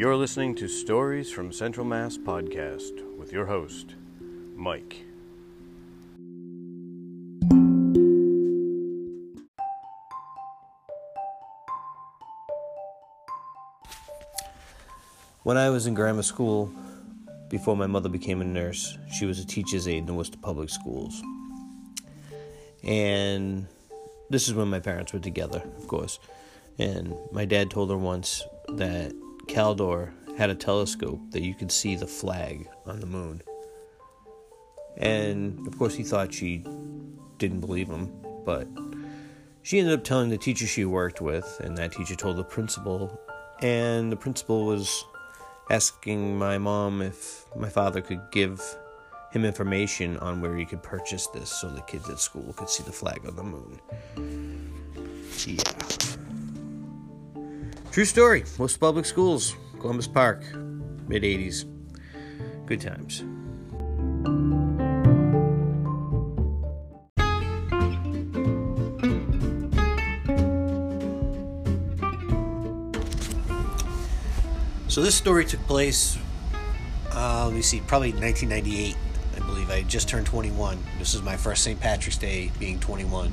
You're listening to Stories from Central Mass podcast with your host, Mike. When I was in grammar school, before my mother became a nurse, she was a teacher's aide in the Worcester Public Schools. And this is when my parents were together, of course. And my dad told her once that Caldor had a telescope that you could see the flag on the moon. And of course, he thought she didn't believe him, but she ended up telling the teacher she worked with, and that teacher told the principal, and the principal was asking my mom if my father could give him information on where he could purchase this so the kids at school could see the flag on the moon. Yeah. True story. Most public schools, Columbus Park, mid 80s. Good times. So this story took place, uh, let me see, probably 1998, I believe. I just turned 21. This is my first St. Patrick's Day being 21.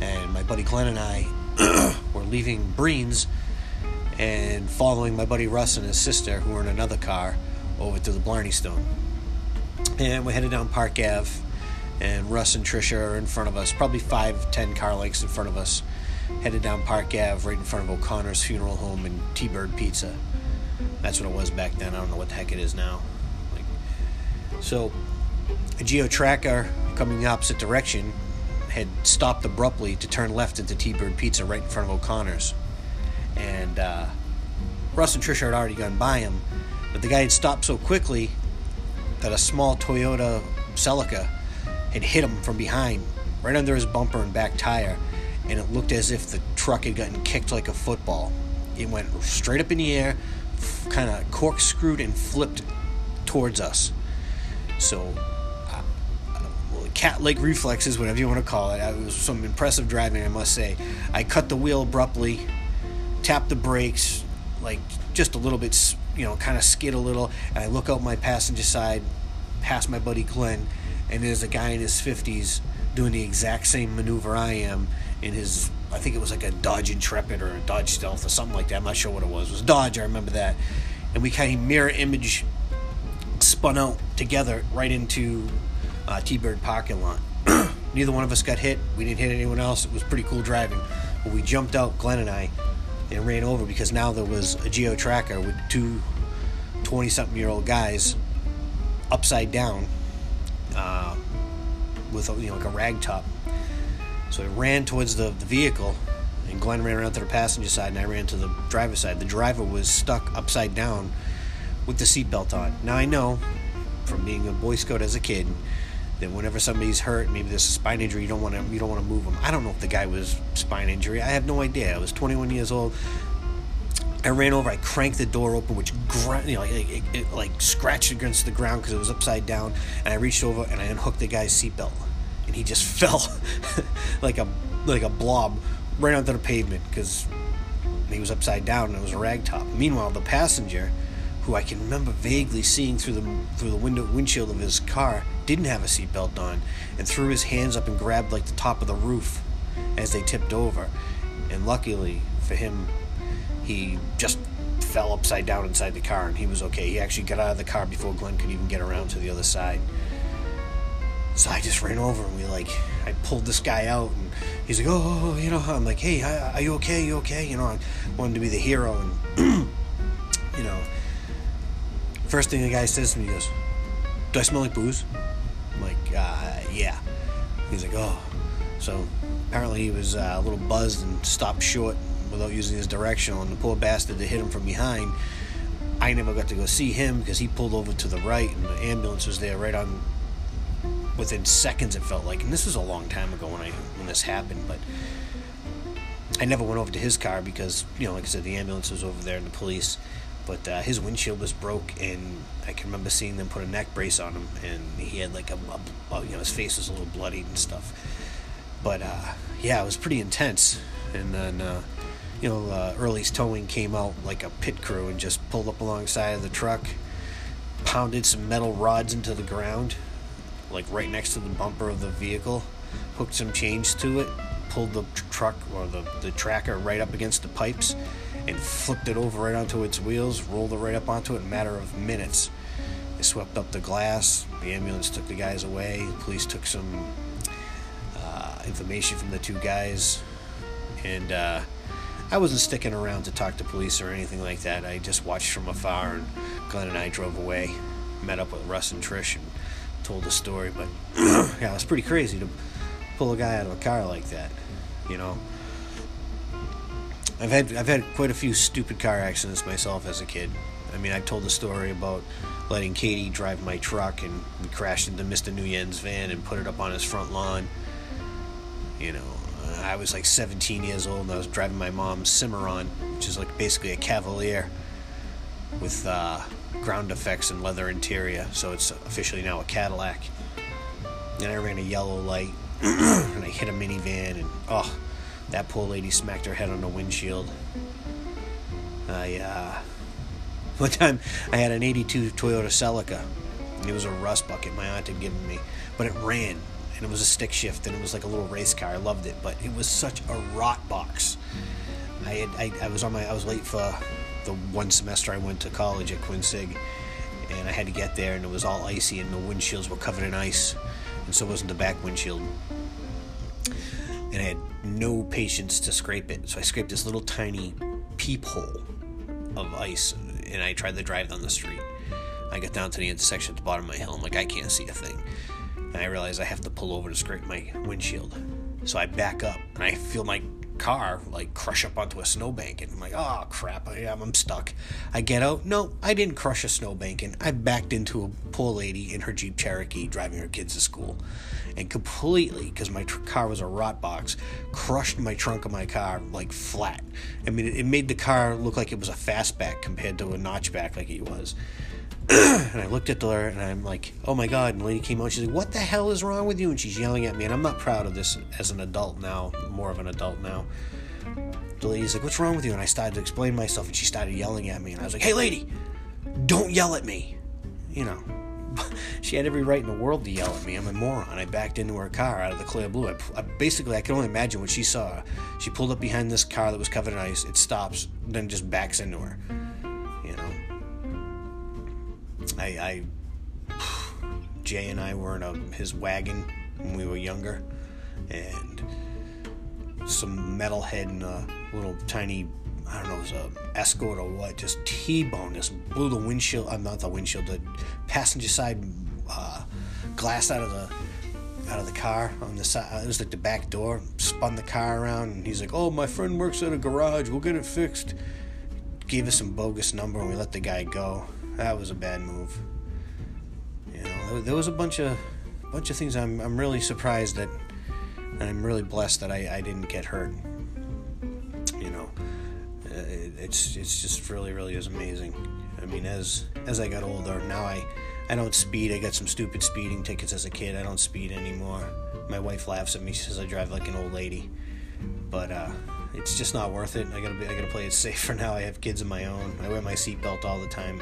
And my buddy Glenn and I were leaving Breen's and following my buddy Russ and his sister, who were in another car, over to the Blarney Stone. And we headed down Park Ave, and Russ and Trisha are in front of us, probably five, ten car lengths in front of us. Headed down Park Ave, right in front of O'Connor's Funeral Home and T-Bird Pizza. That's what it was back then. I don't know what the heck it is now. Like, so, a Geo Tracker coming the opposite direction had stopped abruptly to turn left into T-Bird Pizza right in front of O'Connor's. And uh, Russ and Trisha had already gone by him, but the guy had stopped so quickly that a small Toyota Celica had hit him from behind, right under his bumper and back tire, and it looked as if the truck had gotten kicked like a football. It went straight up in the air, kind of corkscrewed and flipped towards us. So, uh, cat like reflexes, whatever you want to call it. It was some impressive driving, I must say. I cut the wheel abruptly, tapped the brakes, like just a little bit, you know, kind of skid a little, and I look out my passenger side, past my buddy Glenn, and there's a guy in his 50s doing the exact same maneuver I am in his I think it was like a Dodge Intrepid or a Dodge Stealth or something like that. I'm not sure what it was. It was Dodge, I remember that. And we kind of mirror image spun out together right into uh, T Bird parking lot. Neither one of us got hit. We didn't hit anyone else. It was pretty cool driving. But we jumped out, Glenn and I, and ran over because now there was a Geo Tracker with two 20 something year old guys upside down uh, with you know like a rag top so I ran towards the, the vehicle, and Glenn ran around to the passenger side, and I ran to the driver's side. The driver was stuck upside down with the seatbelt on. Now I know from being a Boy Scout as a kid that whenever somebody's hurt, maybe there's a spine injury, you don't want to you don't want to move them. I don't know if the guy was spine injury. I have no idea. I was 21 years old. I ran over. I cranked the door open, which you know, it, it, like scratched against the ground because it was upside down. And I reached over and I unhooked the guy's seatbelt and he just fell like a like a blob right onto the pavement because he was upside down and it was a rag top. Meanwhile, the passenger, who I can remember vaguely seeing through the through the window windshield of his car, didn't have a seatbelt on and threw his hands up and grabbed like the top of the roof as they tipped over. And luckily for him, he just fell upside down inside the car and he was okay. He actually got out of the car before Glenn could even get around to the other side. So I just ran over and we like, I pulled this guy out and he's like, oh, oh, oh you know, I'm like, hey, are you okay? You okay? You know, I wanted to be the hero and, first thing the guy says to me, he goes, do I smell like booze? I'm like, uh, yeah. He's like, oh. So apparently he was uh, a little buzzed and stopped short without using his directional, and the poor bastard that hit him from behind. I never got to go see him because he pulled over to the right, and the ambulance was there right on within seconds it felt like and this was a long time ago when I when this happened but I never went over to his car because you know like I said the ambulance was over there and the police but uh, his windshield was broke and I can remember seeing them put a neck brace on him and he had like a, a you know his face was a little bloodied and stuff. But uh, yeah it was pretty intense. And then uh, you know, uh, Early's Towing came out like a pit crew and just pulled up alongside of the truck, pounded some metal rods into the ground, like right next to the bumper of the vehicle, hooked some chains to it, pulled the truck or the, the tracker right up against the pipes, and flipped it over right onto its wheels, rolled it right up onto it in a matter of minutes. They swept up the glass, the ambulance took the guys away, the police took some uh, information from the two guys, and uh, I wasn't sticking around to talk to police or anything like that. I just watched from afar, and Glenn and I drove away, met up with Russ and Trish, and told the story. But yeah, it was pretty crazy to pull a guy out of a car like that. You know, I've had I've had quite a few stupid car accidents myself as a kid. I mean, I've told the story about letting Katie drive my truck, and we crashed into Mr. Nguyen's van and put it up on his front lawn. You know, I was like 17 years old and I was driving my mom's Cimarron, which is like basically a Cavalier with uh, ground effects and leather interior. So it's officially now a Cadillac. And I ran a yellow light and I hit a minivan and oh, that poor lady smacked her head on the windshield. I uh, one time I had an '82 Toyota Celica. It was a rust bucket my aunt had given me, but it ran and it was a stick shift and it was like a little race car. I loved it, but it was such a rot box. I had I, I was on my I was late for the one semester I went to college at Quincy, and I had to get there and it was all icy and the windshields were covered in ice, and so wasn't the back windshield. And I had no patience to scrape it, so I scraped this little tiny peephole of ice, and I tried to drive down the street. I got down to the intersection at the bottom of my hill. I'm like, I can't see a thing and I realize I have to pull over to scrape my windshield. So I back up and I feel my car like crush up onto a snowbank and I'm like, oh crap, I, am stuck. I get out. No, I didn't crush a snowbank and I backed into a poor lady in her Jeep Cherokee driving her kids to school and completely, because my tr- car was a rot box, crushed my trunk of my car like flat. I mean, it, it made the car look like it was a fastback compared to a notchback like it was. and I looked at her and I'm like, oh my God. And the lady came out. She's like, what the hell is wrong with you? And she's yelling at me. And I'm not proud of this as an adult now, more of an adult now. The lady's like, what's wrong with you? And I started to explain myself and she started yelling at me. And I was like, hey, lady, don't yell at me. You know, she had every right in the world to yell at me. I'm a moron. I backed into her car out of the clear blue. I, I, basically, I can only imagine what she saw. She pulled up behind this car that was covered in ice. It stops, then just backs into her. I, I Jay and I were in a, his wagon when we were younger, and some metalhead in a little tiny, I don't know, it was a escort or what, just T-boned us, blew the windshield, I'm uh, not the windshield, the passenger side uh, glass out of the out of the car on the side. It was like the back door. Spun the car around, and he's like, "Oh, my friend works at a garage. We'll get it fixed." Gave us some bogus number, and we let the guy go that was a bad move. You know, there was a bunch of bunch of things I'm I'm really surprised that, and I'm really blessed that I, I didn't get hurt. You know, uh, it's it's just really really is amazing. I mean, as as I got older, now I I don't speed. I got some stupid speeding tickets as a kid. I don't speed anymore. My wife laughs at me. She says I drive like an old lady, but uh, it's just not worth it. I gotta be, I gotta play it safe for now. I have kids of my own. I wear my seatbelt all the time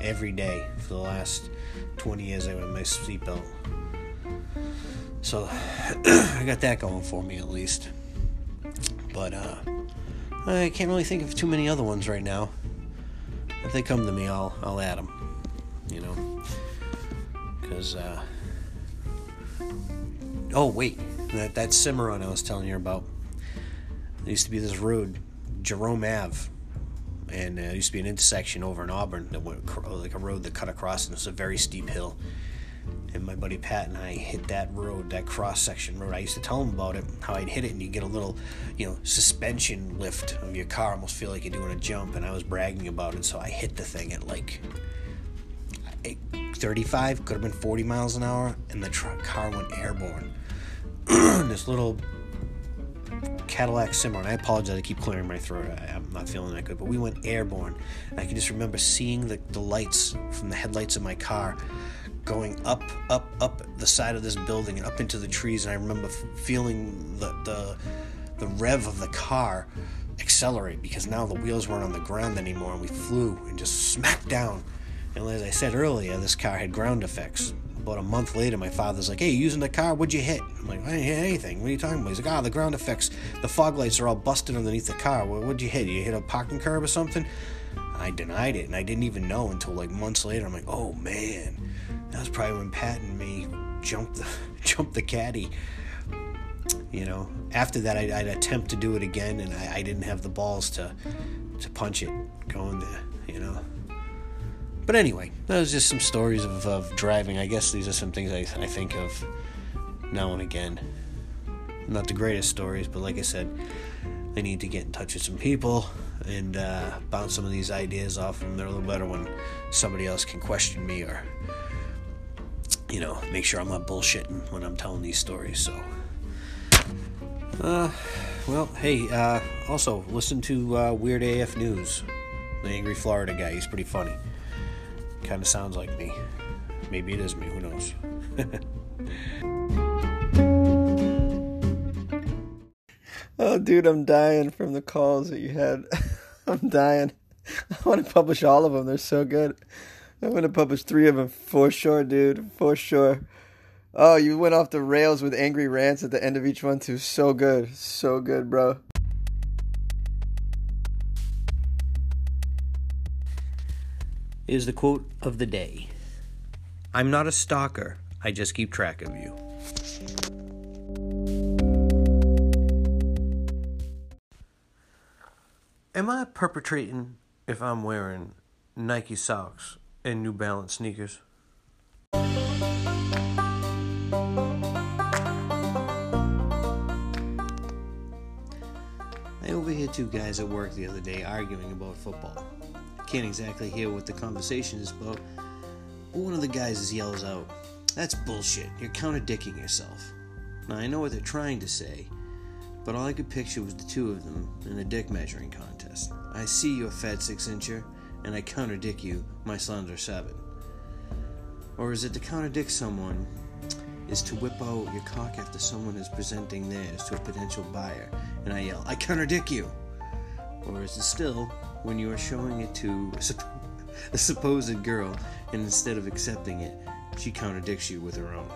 every day for the last 20 years. I wear my seatbelt. So I got that going for me at least. But uh, I can't really think of too many other ones right now. If they come to me, I'll I'll add them. You know, because uh, oh wait, that that Cimarron I was telling you about. There used to be this road, Jerome Ave and uh, it used to be an intersection over in Auburn that went like a road that cut across, and it was a very steep hill. And my buddy Pat and I hit that road, that cross section road. I used to tell him about it, how I'd hit it, and you get a little, you know, suspension lift of your car, almost feel like you're doing a jump. And I was bragging about it, so I hit the thing at like 35, could have been 40 miles an hour, and the truck car went airborne. this little Cadillac Cimarron. I apologize. I keep clearing my throat. I, am not feeling that good. But we went airborne. And I can just remember seeing the, the lights from the headlights of my car going up, up, up the side of this building and up into the trees. And I remember feeling the, the, the rev of the car accelerate because now the wheels weren't on the ground anymore and we flew and just smacked down. And as I said earlier, this car had ground effects. About a month later, my father's like, Hey, using the car? What'd you hit? I'm like, I didn't hit anything. What are you talking about? He's like, Ah, the ground effects. The fog lights are all busted underneath the car. What'd you hit? You hit a parking curb or something? I denied it, and I didn't even know until like months later. I'm like, Oh man, that was probably when Pat and me jumped the, jumped the caddy you know after that I'd, I'd, attempt to do it again and I, I, didn't have the balls to to punch it going there you know but anyway those are just some stories of, of driving i guess these are some things I, I think of now and again not the greatest stories but like i said i need to get in touch with some people and uh, bounce some of these ideas off them they're a little better when somebody else can question me or you know make sure i'm not bullshitting when i'm telling these stories so uh, well, hey, uh, also listen to uh, Weird AF News, the angry Florida guy. He's pretty funny. Kind of sounds like me. Maybe it is me. Who knows? oh, dude, I'm dying from the calls that you had. I'm dying. I want to publish all of them. They're so good. I'm going to publish three of them for sure, dude. For sure. Oh, you went off the rails with angry rants at the end of each one too. So good. So good, bro. Is the quote of the day. I'm not a stalker. I just keep track of you. Am I perpetrating if I'm wearing Nike socks and New Balance sneakers? I overheard two guys at work the other day arguing about football. Can't exactly hear what the conversation is about, one of the guys yells out, That's bullshit. You're contradicting yourself. Now, I know what they're trying to say, but all I could picture was the two of them in a dick measuring contest. I see you, a fat six incher, and I contradict you, my are seven. Or is it to contradict someone is to whip out your cock after someone is presenting theirs to a potential buyer, and I yell, I contradict you? Or is it still when you are showing it to a supposed girl, and instead of accepting it, she contradicts you with her own?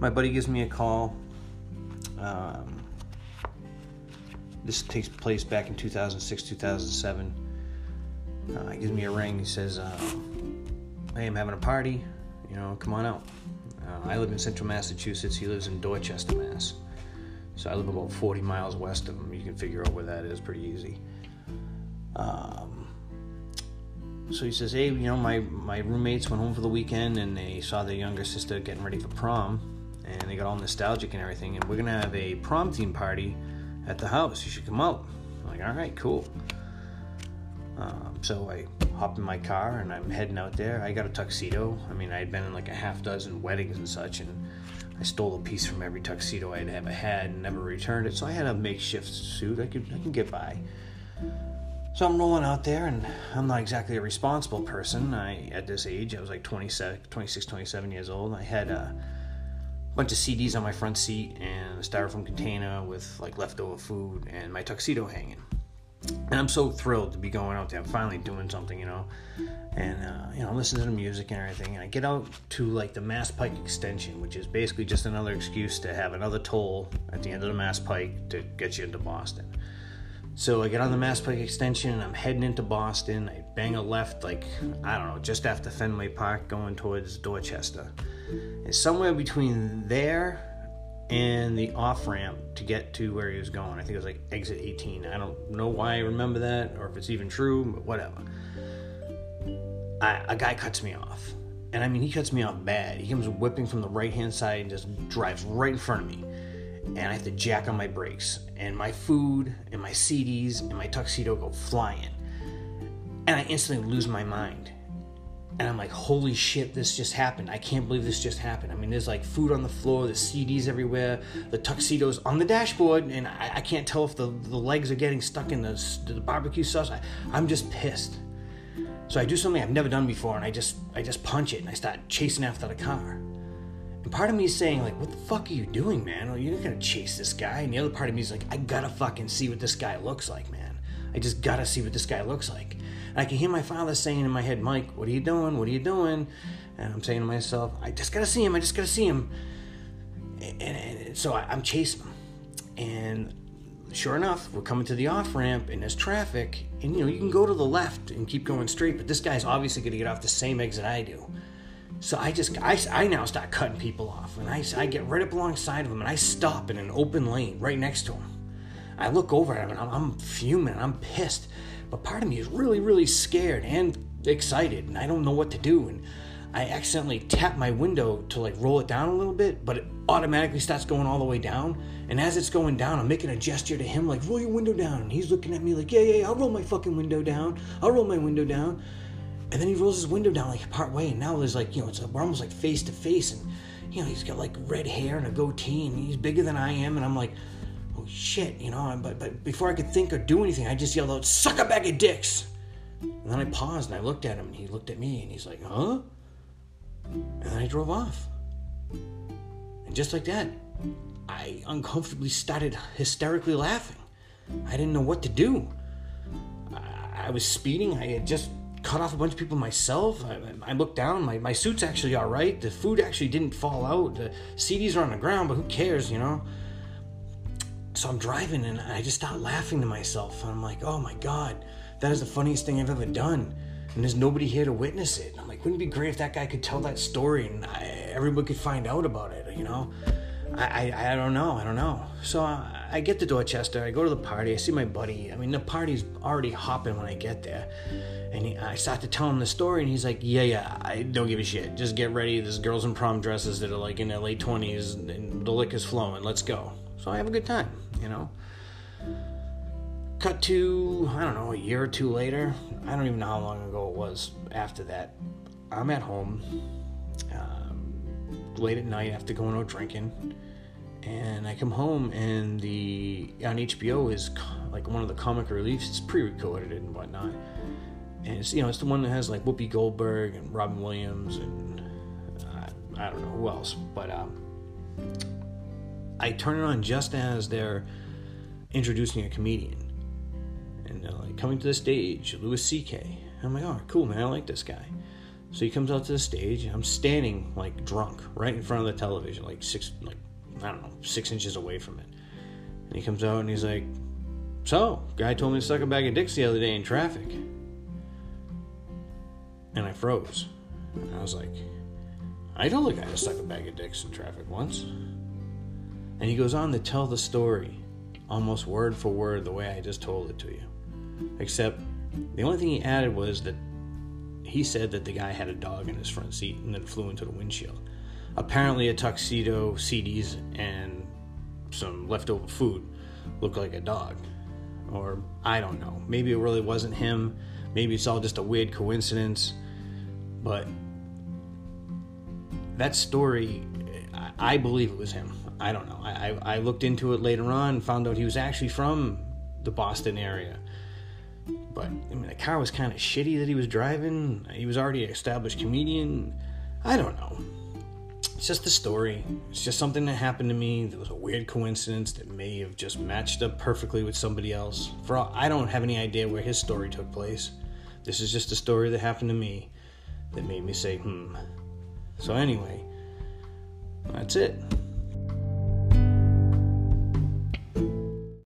my buddy gives me a call. Um, this takes place back in 2006, 2007. Uh, he gives me a ring. He says, uh, "Hey, I'm having a party. You know, come on out." Uh, I live in Central Massachusetts. He lives in Dorchester, Mass. So I live about 40 miles west of him. You can figure out where that is pretty easy. Um, so he says, "Hey, you know, my my roommates went home for the weekend and they saw their younger sister getting ready for prom." and they got all nostalgic and everything. And we're gonna have a prom theme party at the house. You should come out. I'm like, all right, cool. Um, so I hop in my car and I'm heading out there. I got a tuxedo. I mean, I had been in like a half dozen weddings and such, and I stole a piece from every tuxedo I'd ever had and never returned it. So I had a makeshift suit. I could I can get by. So I'm rolling out there, and I'm not exactly a responsible person. I at this age, I was like 26, 26 27 years old. I had a bunch of CDs on my front seat and a styrofoam container with like leftover food and my tuxedo hanging. And I'm so thrilled to be going out there. I'm finally doing something, you know, and uh, you know, listen to the music and everything. And I get out to like the Mass Pike extension, which is basically just another excuse to have another toll at the end of the Mass Pike to get you into Boston. So I get on the Mass Pike extension and I'm heading into Boston. I bang a left, like, I don't know, just after Fenway Park going towards Dorchester. And somewhere between there and the off ramp to get to where he was going, I think it was like exit 18. I don't know why I remember that or if it's even true, but whatever. I, a guy cuts me off. And I mean, he cuts me off bad. He comes whipping from the right hand side and just drives right in front of me and I have to jack on my brakes, and my food and my CDs and my tuxedo go flying, and I instantly lose my mind. And I'm like, holy shit, this just happened. I can't believe this just happened. I mean, there's like food on the floor, the CDs everywhere, the tuxedos on the dashboard, and I, I can't tell if the, the legs are getting stuck in the, the barbecue sauce. I, I'm just pissed. So I do something I've never done before, and I just I just punch it, and I start chasing after the car. And part of me is saying like, "What the fuck are you doing, man? Well, you're not gonna chase this guy." And the other part of me is like, "I gotta fucking see what this guy looks like, man. I just gotta see what this guy looks like." And I can hear my father saying in my head, "Mike, what are you doing? What are you doing?" And I'm saying to myself, "I just gotta see him. I just gotta see him." And, and so I, I'm chasing him, and sure enough, we're coming to the off ramp and there's traffic. And you know, you can go to the left and keep going straight, but this guy's obviously to get off the same exit I do. So I just, I, I now start cutting people off. And I, I get right up alongside of him and I stop in an open lane right next to him. I look over at him and I'm, I'm fuming, I'm pissed. But part of me is really, really scared and excited, and I don't know what to do. And I accidentally tap my window to like roll it down a little bit, but it automatically starts going all the way down. And as it's going down, I'm making a gesture to him, like, roll your window down. And he's looking at me like, yeah, yeah, I'll roll my fucking window down. I'll roll my window down. And then he rolls his window down like part way, and now there's like, you know, it's we're almost like face to face, and you know, he's got like red hair and a goatee, and he's bigger than I am, and I'm like, shit, you know. But but before I could think or do anything, I just yelled out, "Suck a bag of dicks!" And then I paused and I looked at him, and he looked at me, and he's like, huh? And then I drove off. And just like that, I uncomfortably started hysterically laughing. I didn't know what to do. I, I was speeding. I had just cut off a bunch of people myself. I, I looked down. My, my suit's actually all right. The food actually didn't fall out. The CDs are on the ground, but who cares, you know? So I'm driving and I just start laughing to myself. And I'm like, oh my God, that is the funniest thing I've ever done. And there's nobody here to witness it. And I'm like, wouldn't it be great if that guy could tell that story and I, everyone could find out about it, you know? I, I, I, don't know. I don't know. So I, I, get to Dorchester. I go to the party. I see my buddy. I mean, the party's already hopping when I get there. And he, I start to tell him the story, and he's like, Yeah, yeah, I don't give a shit. Just get ready. There's girls in prom dresses that are like in their late 20s, and the liquor's flowing. Let's go. So I have a good time, you know? Cut to, I don't know, a year or two later. I don't even know how long ago it was after that. I'm at home um, late at night after going out drinking and I come home and the on HBO is like one of the comic reliefs. It's pre-recorded and whatnot, and it's you know it's the one that has like Whoopi Goldberg and Robin Williams and uh, I don't know who else, but um, I turn it on just as they're introducing a comedian, and they're like coming to the stage, Louis C.K. I'm like, oh, cool, man, I like this guy. So he comes out to the stage. I'm standing like drunk right in front of the television, like six, like I don't know, six inches away from it. And he comes out and he's like, So, guy told me to suck a bag of dicks the other day in traffic. And I froze. And I was like, I told the guy to suck a bag of dicks in traffic once. And he goes on to tell the story almost word for word the way I just told it to you. Except the only thing he added was that he said that the guy had a dog in his front seat and then flew into the windshield apparently a tuxedo, CDs, and some leftover food looked like a dog. Or I don't know. Maybe it really wasn't him. Maybe it's all just a weird coincidence. But that story, I, believe it was him. I don't know. I, I looked into it later on and found out he was actually from the Boston area. But I mean, the car was kind of shitty that he was driving. He was already an established comedian. I don't know it's just a story. It's just something that happened to me. There was a weird coincidence that may have just matched up perfectly with somebody else. For all, I don't have any idea where his story took place. This is just a story that happened to me that made me say, hmm. So anyway, that's it.